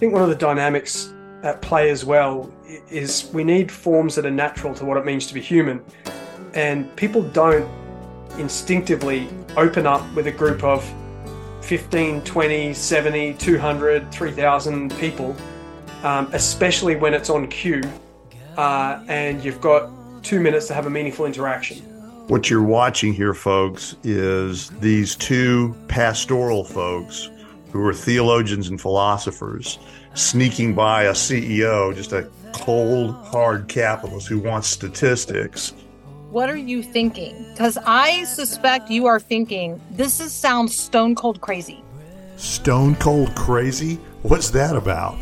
think one of the dynamics at play as well is we need forms that are natural to what it means to be human. And people don't instinctively open up with a group of 15, 20, 70, 200, 3,000 people, um, especially when it's on cue uh, and you've got two minutes to have a meaningful interaction. What you're watching here, folks, is these two pastoral folks who are theologians and philosophers sneaking by a CEO, just a cold, hard capitalist who wants statistics. What are you thinking? Because I suspect you are thinking this is sounds stone cold crazy. Stone cold crazy? What's that about?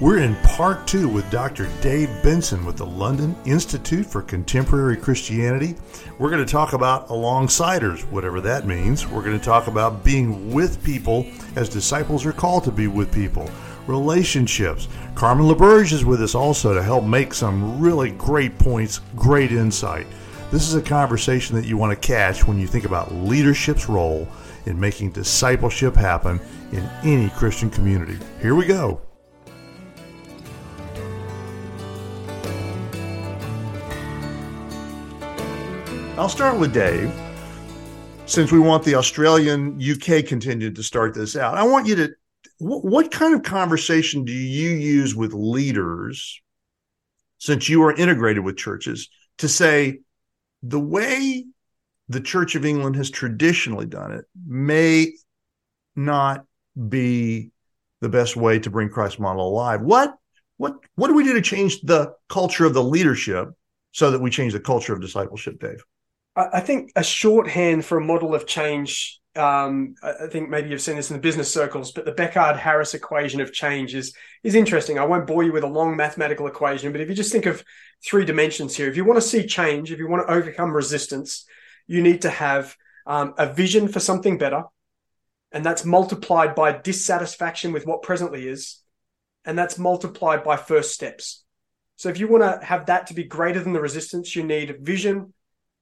We're in part two with Dr. Dave Benson with the London Institute for Contemporary Christianity. We're going to talk about alongsiders, whatever that means. We're going to talk about being with people as disciples are called to be with people, relationships. Carmen LaBerge is with us also to help make some really great points, great insight. This is a conversation that you want to catch when you think about leadership's role in making discipleship happen in any Christian community. Here we go. I'll start with Dave. Since we want the Australian UK contingent to start this out, I want you to what, what kind of conversation do you use with leaders since you are integrated with churches to say the way the Church of England has traditionally done it may not be the best way to bring Christ's model alive. What what what do we do to change the culture of the leadership so that we change the culture of discipleship, Dave? I think a shorthand for a model of change. Um, I think maybe you've seen this in the business circles, but the Beckhard Harris equation of change is is interesting. I won't bore you with a long mathematical equation, but if you just think of three dimensions here, if you want to see change, if you want to overcome resistance, you need to have um, a vision for something better, and that's multiplied by dissatisfaction with what presently is, and that's multiplied by first steps. So if you want to have that to be greater than the resistance, you need vision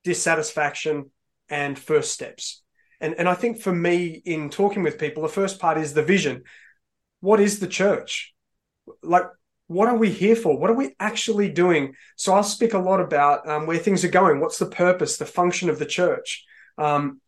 dissatisfaction, and first steps. And, and I think for me, in talking with people, the first part is the vision. What is the church? Like, what are we here for? What are we actually doing? So I'll speak a lot about um, where things are going. What's the purpose, the function of the church? Um,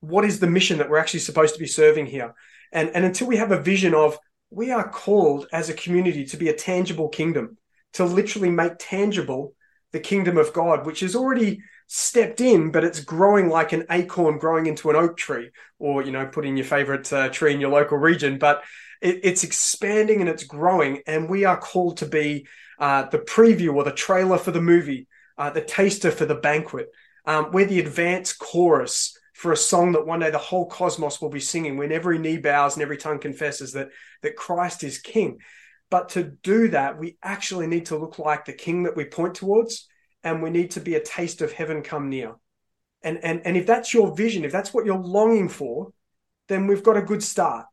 what is the mission that we're actually supposed to be serving here? And, and until we have a vision of we are called as a community to be a tangible kingdom, to literally make tangible the kingdom of God, which is already stepped in, but it's growing like an acorn growing into an oak tree, or you know, putting your favorite uh, tree in your local region. But it, it's expanding and it's growing, and we are called to be uh, the preview or the trailer for the movie, uh, the taster for the banquet. Um, we're the advance chorus for a song that one day the whole cosmos will be singing when every knee bows and every tongue confesses that that Christ is King. But to do that, we actually need to look like the King that we point towards and we need to be a taste of heaven come near. And, and, and if that's your vision, if that's what you're longing for, then we've got a good start.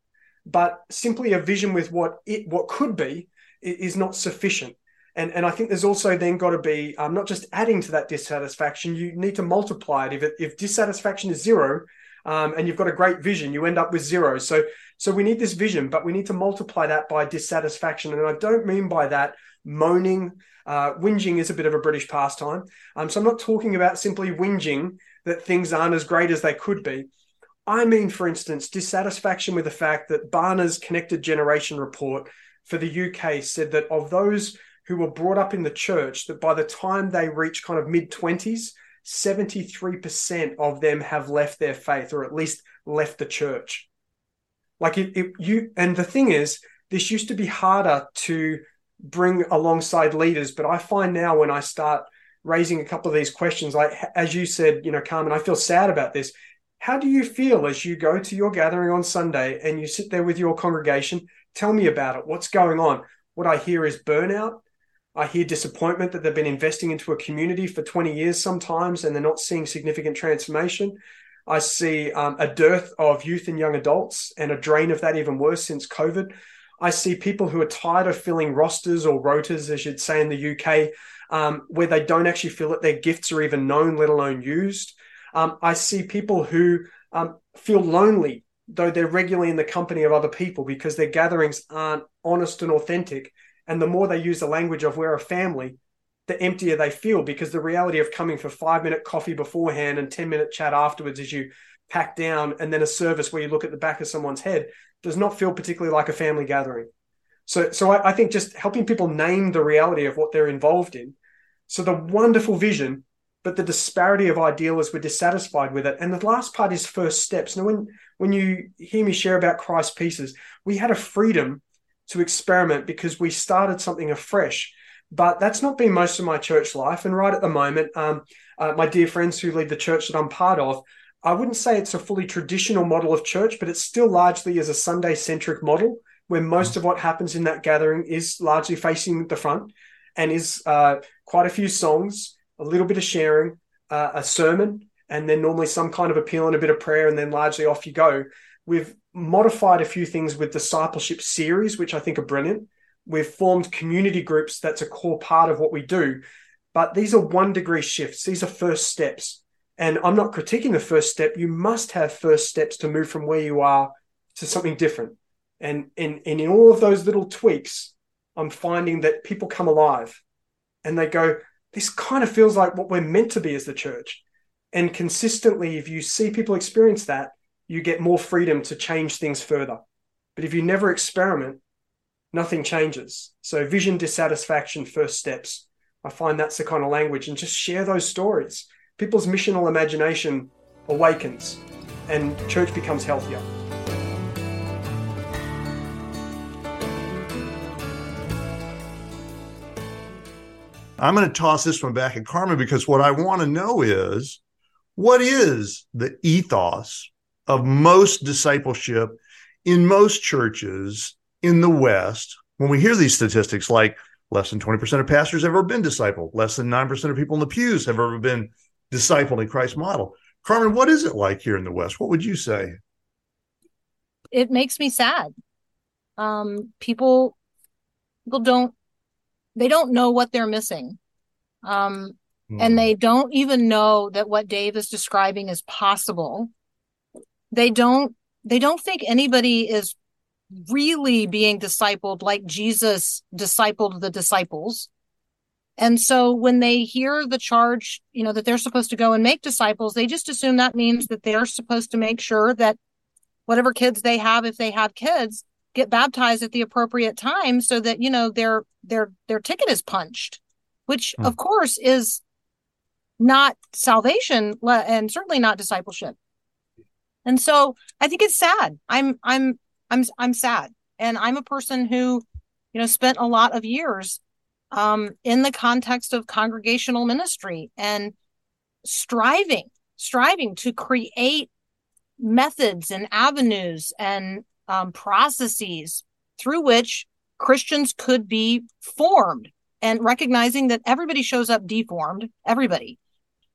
But simply a vision with what it what could be is not sufficient. And, and I think there's also then got to be um, not just adding to that dissatisfaction, you need to multiply it. If, it, if dissatisfaction is zero um, and you've got a great vision, you end up with zero. So, so we need this vision, but we need to multiply that by dissatisfaction. And I don't mean by that moaning uh, whinging is a bit of a British pastime. Um, so I'm not talking about simply whinging that things aren't as great as they could be. I mean, for instance, dissatisfaction with the fact that Barna's Connected Generation report for the UK said that of those who were brought up in the church, that by the time they reach kind of mid 20s, 73% of them have left their faith or at least left the church. Like it, it you and the thing is, this used to be harder to bring alongside leaders. But I find now when I start raising a couple of these questions, like as you said, you know, Carmen, I feel sad about this. How do you feel as you go to your gathering on Sunday and you sit there with your congregation? Tell me about it. What's going on? What I hear is burnout. I hear disappointment that they've been investing into a community for 20 years sometimes and they're not seeing significant transformation. I see um, a dearth of youth and young adults and a drain of that even worse since COVID. I see people who are tired of filling rosters or rotas, as you'd say in the UK, um, where they don't actually feel that their gifts are even known, let alone used. Um, I see people who um, feel lonely though they're regularly in the company of other people because their gatherings aren't honest and authentic. And the more they use the language of we're a family, the emptier they feel because the reality of coming for five minute coffee beforehand and 10 minute chat afterwards as you pack down and then a service where you look at the back of someone's head does not feel particularly like a family gathering. So, so I, I think just helping people name the reality of what they're involved in. So the wonderful vision, but the disparity of ideal as we're dissatisfied with it. And the last part is first steps. Now, when when you hear me share about Christ pieces, we had a freedom to experiment because we started something afresh. But that's not been most of my church life. And right at the moment, um, uh, my dear friends who lead the church that I'm part of, I wouldn't say it's a fully traditional model of church, but it's still largely as a Sunday centric model where most of what happens in that gathering is largely facing the front and is uh, quite a few songs, a little bit of sharing, uh, a sermon, and then normally some kind of appeal and a bit of prayer, and then largely off you go. We've modified a few things with discipleship series, which I think are brilliant. We've formed community groups. That's a core part of what we do. But these are one degree shifts. These are first steps. And I'm not critiquing the first step. You must have first steps to move from where you are to something different. And in, and in all of those little tweaks, I'm finding that people come alive and they go, this kind of feels like what we're meant to be as the church. And consistently, if you see people experience that, you get more freedom to change things further. But if you never experiment, nothing changes. So, vision, dissatisfaction, first steps. I find that's the kind of language, and just share those stories. People's missional imagination awakens, and church becomes healthier. I'm going to toss this one back at Carmen because what I want to know is what is the ethos of most discipleship in most churches in the West when we hear these statistics like less than 20% of pastors have ever been discipled, less than 9% of people in the pews have ever been discipled in Christ's model. Carmen, what is it like here in the West? What would you say? It makes me sad. Um, people people don't they don't know what they're missing. Um, mm. And hmm. they don't even know that what Dave is describing is possible. They don't they don't think anybody is really being discipled like Jesus discipled the disciples. And so when they hear the charge, you know, that they're supposed to go and make disciples, they just assume that means that they're supposed to make sure that whatever kids they have, if they have kids, get baptized at the appropriate time so that, you know, their their their ticket is punched, which hmm. of course is not salvation and certainly not discipleship. And so I think it's sad. I'm I'm I'm I'm sad. And I'm a person who, you know, spent a lot of years um, in the context of congregational ministry and striving, striving to create methods and avenues and um, processes through which Christians could be formed and recognizing that everybody shows up deformed, everybody.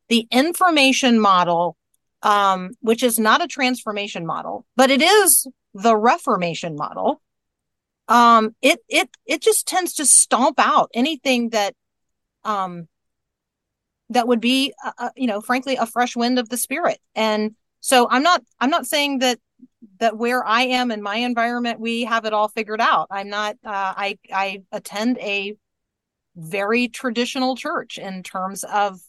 The information model, um, which is not a transformation model, but it is the reformation model. Um, it it it just tends to stomp out anything that um, that would be, uh, uh you know, frankly, a fresh wind of the spirit. And so I'm not I'm not saying that that where I am in my environment, we have it all figured out. I'm not, uh, I, I attend a very traditional church in terms of,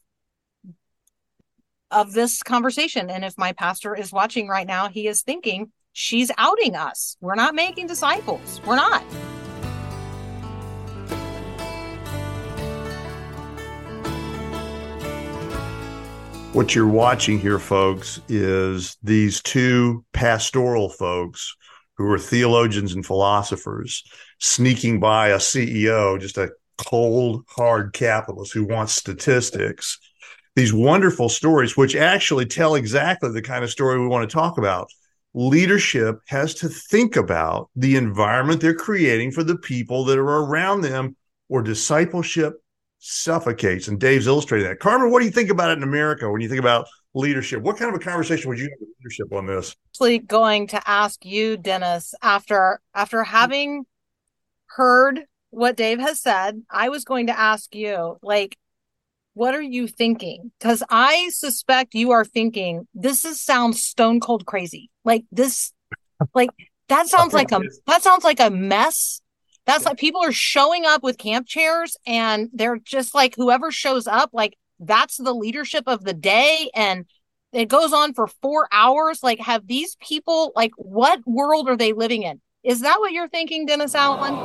of this conversation. And if my pastor is watching right now, he is thinking she's outing us. We're not making disciples. We're not. What you're watching here, folks, is these two pastoral folks who are theologians and philosophers sneaking by a CEO, just a cold, hard capitalist who wants statistics. These wonderful stories, which actually tell exactly the kind of story we want to talk about. Leadership has to think about the environment they're creating for the people that are around them, or discipleship suffocates. And Dave's illustrating that. Carmen, what do you think about it in America when you think about leadership? What kind of a conversation would you have with leadership on this? Actually, going to ask you, Dennis, after after having heard what Dave has said, I was going to ask you, like, what are you thinking? Because I suspect you are thinking this is sounds stone cold crazy. Like this, like that sounds like a that sounds like a mess. That's like people are showing up with camp chairs and they're just like whoever shows up, like that's the leadership of the day. And it goes on for four hours. Like, have these people, like, what world are they living in? Is that what you're thinking, Dennis Allen?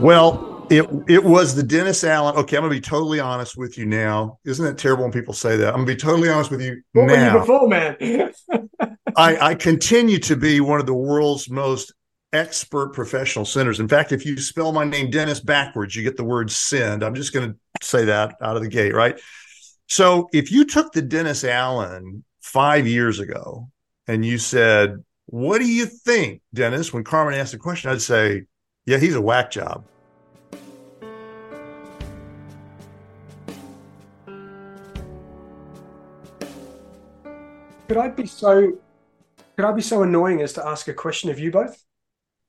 Well, it it was the Dennis Allen. Okay, I'm gonna be totally honest with you now. Isn't it terrible when people say that? I'm gonna be totally honest with you what now. Were you before, man? I, I continue to be one of the world's most expert professional sinners. In fact, if you spell my name Dennis backwards, you get the word sinned. I'm just going to say that out of the gate, right? So if you took the Dennis Allen five years ago and you said, What do you think, Dennis? When Carmen asked the question, I'd say, Yeah, he's a whack job. Could I be so could I be so annoying as to ask a question of you both?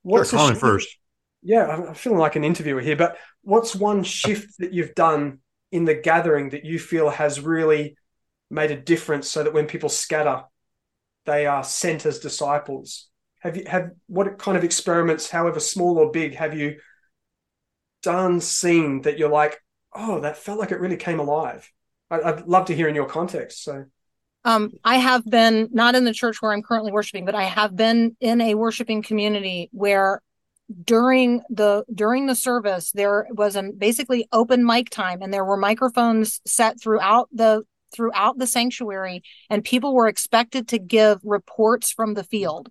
What's sure, first? Yeah, I'm feeling like an interviewer here, but what's one shift that you've done in the gathering that you feel has really made a difference so that when people scatter, they are sent as disciples? Have you have what kind of experiments, however small or big, have you done, seen that you're like, oh, that felt like it really came alive? I'd love to hear in your context. So um, I have been not in the church where I'm currently worshiping, but I have been in a worshiping community where during the during the service there was a basically open mic time and there were microphones set throughout the throughout the sanctuary and people were expected to give reports from the field.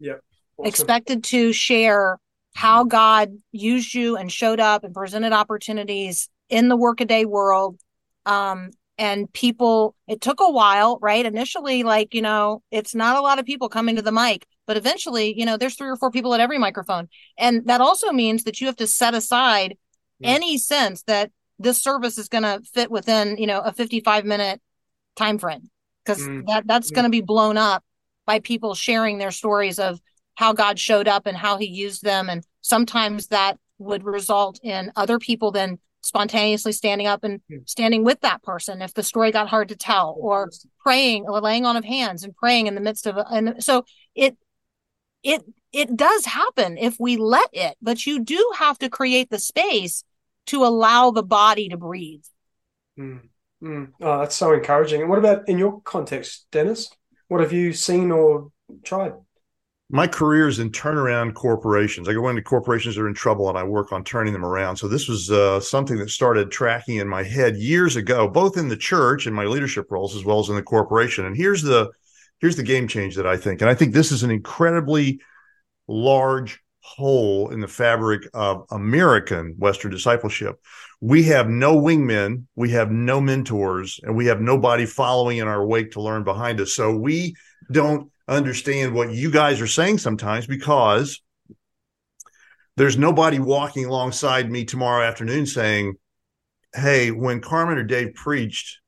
Yeah. Awesome. Expected to share how God used you and showed up and presented opportunities in the workaday world um, and people it took a while right initially like you know it's not a lot of people coming to the mic but eventually you know there's three or four people at every microphone and that also means that you have to set aside yeah. any sense that this service is going to fit within you know a 55 minute time frame because mm. that that's mm. going to be blown up by people sharing their stories of how god showed up and how he used them and sometimes that would result in other people then spontaneously standing up and hmm. standing with that person if the story got hard to tell or praying or laying on of hands and praying in the midst of and so it it it does happen if we let it but you do have to create the space to allow the body to breathe mm. Mm. oh that's so encouraging and what about in your context dennis what have you seen or tried my career is in turnaround corporations. I go into corporations that are in trouble and I work on turning them around. So this was uh, something that started tracking in my head years ago, both in the church and my leadership roles as well as in the corporation. And here's the here's the game change that I think, and I think this is an incredibly large hole in the fabric of American Western discipleship. We have no wingmen, we have no mentors, and we have nobody following in our wake to learn behind us. So we don't understand what you guys are saying sometimes because there's nobody walking alongside me tomorrow afternoon saying, Hey, when Carmen or Dave preached,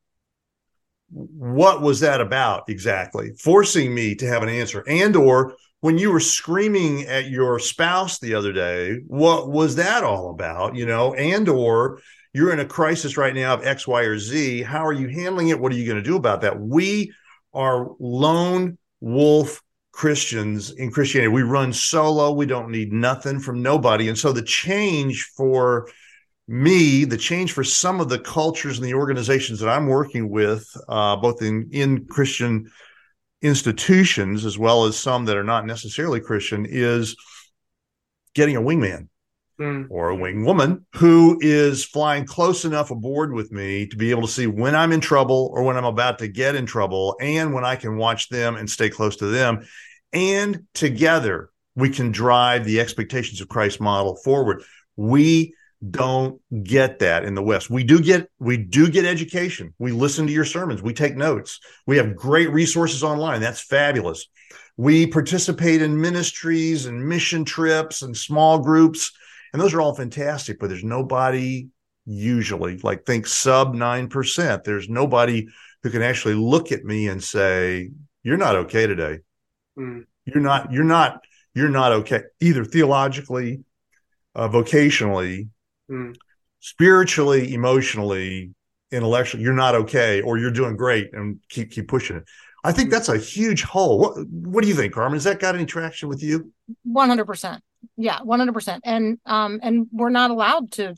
what was that about exactly? Forcing me to have an answer. And or when you were screaming at your spouse the other day, what was that all about? You know, and or you're in a crisis right now of X, Y, or Z. How are you handling it? What are you going to do about that? We are lone wolf Christians in Christianity. We run solo. We don't need nothing from nobody. And so the change for me, the change for some of the cultures and the organizations that I'm working with, uh, both in, in Christian institutions as well as some that are not necessarily Christian, is getting a wingman mm. or a wing woman who is flying close enough aboard with me to be able to see when I'm in trouble or when I'm about to get in trouble and when I can watch them and stay close to them. And together we can drive the expectations of Christ model forward. We don't get that in the West. We do get we do get education. We listen to your sermons. We take notes. We have great resources online. That's fabulous. We participate in ministries and mission trips and small groups and those are all fantastic, but there's nobody usually like think sub 9%. There's nobody who can actually look at me and say, you're not okay today. Mm. You're not, you're not, you're not okay either theologically, uh, vocationally, mm. spiritually, emotionally, intellectually. You're not okay, or you're doing great and keep, keep pushing it. I think that's a huge hole. What, what do you think, Carmen? Has that got any traction with you? One hundred percent. Yeah, one hundred percent. And um, and we're not allowed to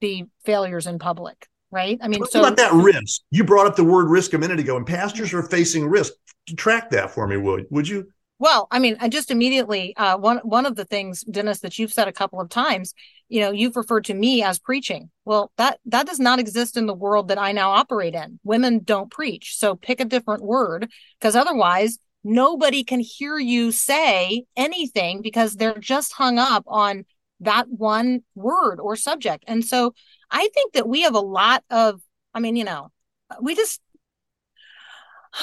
be failures in public, right? I mean, Talk so about that risk. You brought up the word risk a minute ago, and pastors are facing risk. Track that for me, would would you? Well, I mean, I just immediately uh, one one of the things, Dennis, that you've said a couple of times, you know, you've referred to me as preaching. Well, that that does not exist in the world that I now operate in. Women don't preach, so pick a different word, because otherwise, nobody can hear you say anything because they're just hung up on that one word or subject. And so, I think that we have a lot of, I mean, you know, we just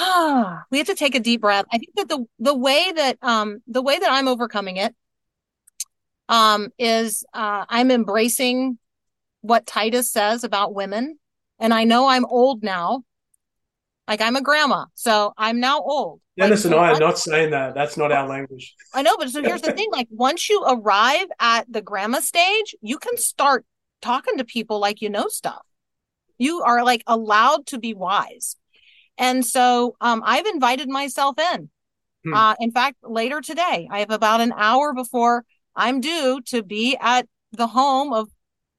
we have to take a deep breath. I think that the the way that um the way that I'm overcoming it um is uh I'm embracing what Titus says about women. And I know I'm old now. Like I'm a grandma, so I'm now old. Dennis like, and I are not saying that. That's not our language. I know, but so here's the thing: like once you arrive at the grandma stage, you can start talking to people like you know stuff. You are like allowed to be wise. And so um, I've invited myself in. Hmm. Uh, in fact, later today, I have about an hour before I'm due to be at the home of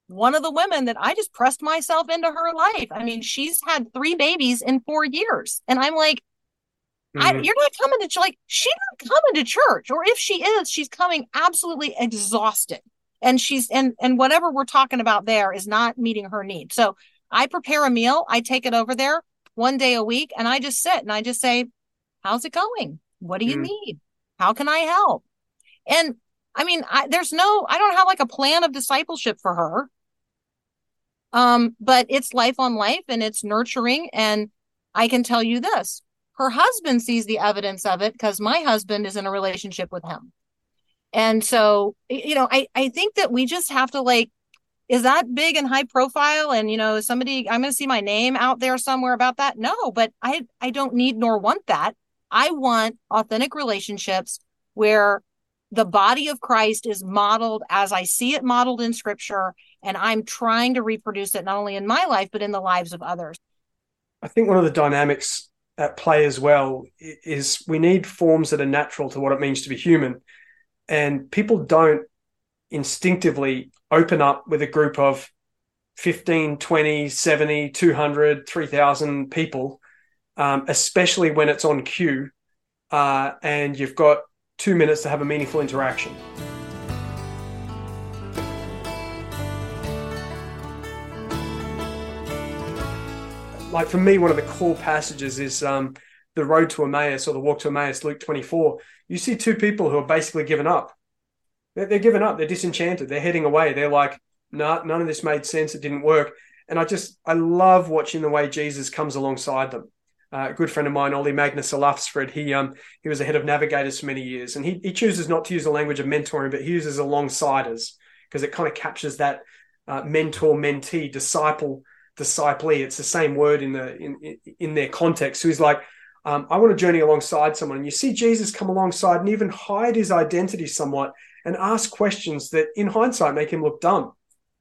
one of the women that I just pressed myself into her life. I mean, she's had three babies in four years. And I'm like, mm-hmm. I, you're not coming to like she's not coming to church, or if she is, she's coming absolutely exhausted, and she's and and whatever we're talking about there is not meeting her needs. So I prepare a meal, I take it over there one day a week and I just sit and I just say, How's it going? What do you mm. need? How can I help? And I mean, I, there's no, I don't have like a plan of discipleship for her. Um, but it's life on life and it's nurturing. And I can tell you this her husband sees the evidence of it because my husband is in a relationship with him. And so, you know, I, I think that we just have to like is that big and high profile and you know somebody i'm going to see my name out there somewhere about that no but i i don't need nor want that i want authentic relationships where the body of christ is modeled as i see it modeled in scripture and i'm trying to reproduce it not only in my life but in the lives of others. I think one of the dynamics at play as well is we need forms that are natural to what it means to be human and people don't instinctively open up with a group of 15, 20, 70, 200, 3,000 people, um, especially when it's on cue uh, and you've got two minutes to have a meaningful interaction. Like for me, one of the core passages is um, the road to Emmaus or the walk to Emmaus, Luke 24. You see two people who are basically given up they're, they're giving up. They're disenchanted. They're heading away. They're like, no, nah, none of this made sense. It didn't work. And I just, I love watching the way Jesus comes alongside them. A good friend of mine, Ollie Magnus Olafsrud, he um he was a head of navigators for many years, and he he chooses not to use the language of mentoring, but he uses alongsiders because it kind of captures that uh, mentor mentee disciple disciplee. It's the same word in the in in their context. So he's like, um, I want to journey alongside someone, and you see Jesus come alongside and even hide his identity somewhat and ask questions that in hindsight make him look dumb.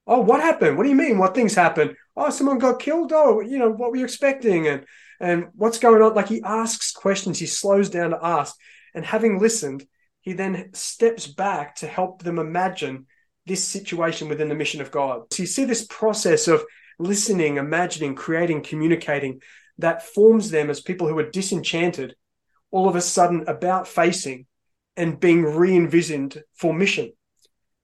Oh, what happened? What do you mean? What things happened? Oh, someone got killed. Oh, you know, what were you expecting? And and what's going on? Like he asks questions, he slows down to ask. And having listened, he then steps back to help them imagine this situation within the mission of God. So you see this process of listening, imagining, creating, communicating that forms them as people who are disenchanted, all of a sudden about facing and being re-envisioned for mission.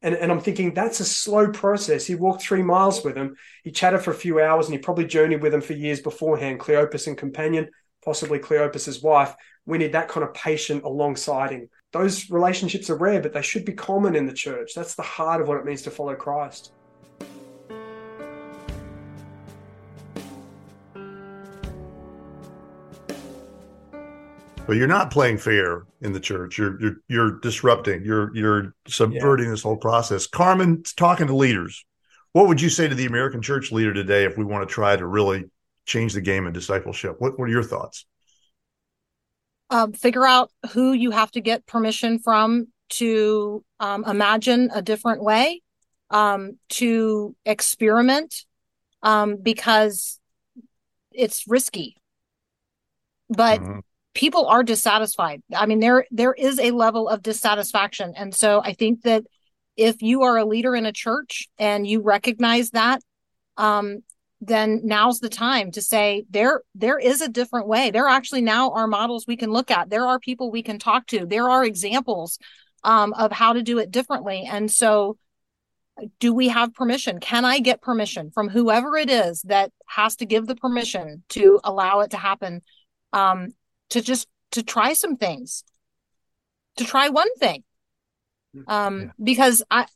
And, and I'm thinking that's a slow process. He walked three miles with him. He chatted for a few hours and he probably journeyed with him for years beforehand. Cleopas and companion, possibly Cleopas's wife. We need that kind of patient alongside him. Those relationships are rare, but they should be common in the church. That's the heart of what it means to follow Christ. But you're not playing fair in the church. You're you're you're disrupting. You're you're subverting yeah. this whole process. Carmen, talking to leaders, what would you say to the American church leader today if we want to try to really change the game in discipleship? What what are your thoughts? Um, figure out who you have to get permission from to um, imagine a different way, um, to experiment, um, because it's risky. But mm-hmm people are dissatisfied. I mean, there there is a level of dissatisfaction, and so I think that if you are a leader in a church and you recognize that, um, then now's the time to say there there is a different way. There actually now are models we can look at. There are people we can talk to. There are examples um, of how to do it differently, and so do we have permission? Can I get permission from whoever it is that has to give the permission to allow it to happen? Um, to just to try some things, to try one thing, um, yeah. because I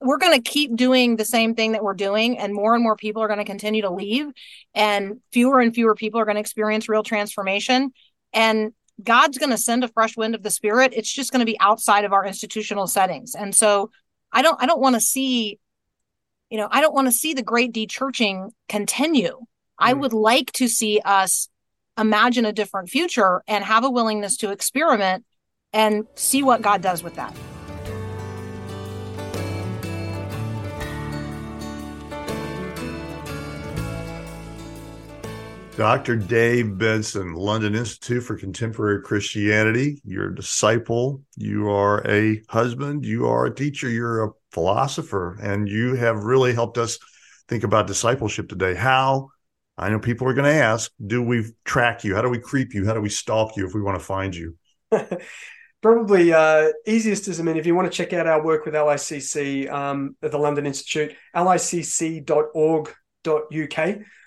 we're going to keep doing the same thing that we're doing, and more and more people are going to continue to leave, and fewer and fewer people are going to experience real transformation, and God's going to send a fresh wind of the Spirit. It's just going to be outside of our institutional settings, and so I don't I don't want to see, you know, I don't want to see the great dechurching continue. Mm. I would like to see us imagine a different future and have a willingness to experiment and see what God does with that. Dr. Dave Benson, London Institute for Contemporary Christianity. You're a disciple, you are a husband, you are a teacher, you're a philosopher, and you have really helped us think about discipleship today. How, I know people are going to ask, do we track you? How do we creep you? How do we stalk you if we want to find you? Probably uh, easiest is, I mean, if you want to check out our work with LICC um, at the London Institute, licc.org.uk.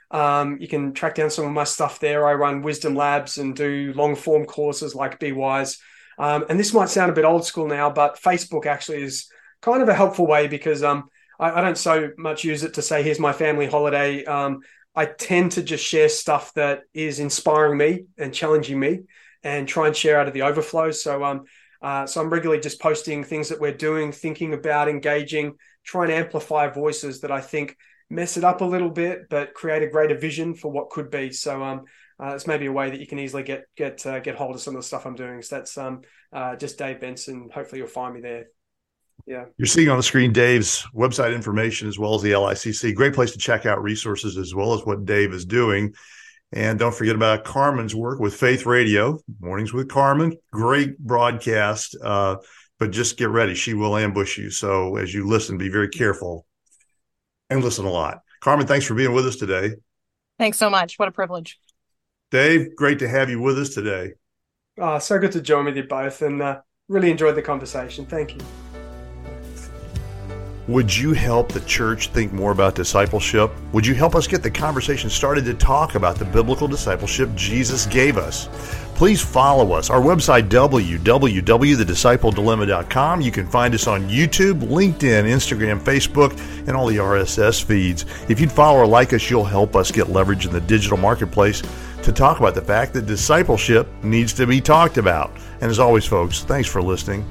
Um, you can track down some of my stuff there. I run Wisdom Labs and do long form courses like Be Wise. Um, and this might sound a bit old school now, but Facebook actually is kind of a helpful way because um, I, I, don't so much use it to say, here's my family holiday. Um, I tend to just share stuff that is inspiring me and challenging me and try and share out of the overflow. So, um, uh, so I'm regularly just posting things that we're doing, thinking about, engaging, trying to amplify voices that I think mess it up a little bit, but create a greater vision for what could be. So um, uh, it's maybe a way that you can easily get get uh, get hold of some of the stuff I'm doing. So that's um, uh, just Dave Benson. Hopefully you'll find me there. Yeah. You're seeing on the screen Dave's website information as well as the LICC. Great place to check out resources as well as what Dave is doing. And don't forget about Carmen's work with Faith Radio, Mornings with Carmen. Great broadcast. Uh, but just get ready. She will ambush you. So as you listen, be very careful and listen a lot. Carmen, thanks for being with us today. Thanks so much. What a privilege. Dave, great to have you with us today. Oh, so good to join with you both and uh, really enjoyed the conversation. Thank you. Would you help the church think more about discipleship? Would you help us get the conversation started to talk about the biblical discipleship Jesus gave us? Please follow us. Our website, www.thedisciplediemma.com. You can find us on YouTube, LinkedIn, Instagram, Facebook, and all the RSS feeds. If you'd follow or like us, you'll help us get leverage in the digital marketplace to talk about the fact that discipleship needs to be talked about. And as always, folks, thanks for listening.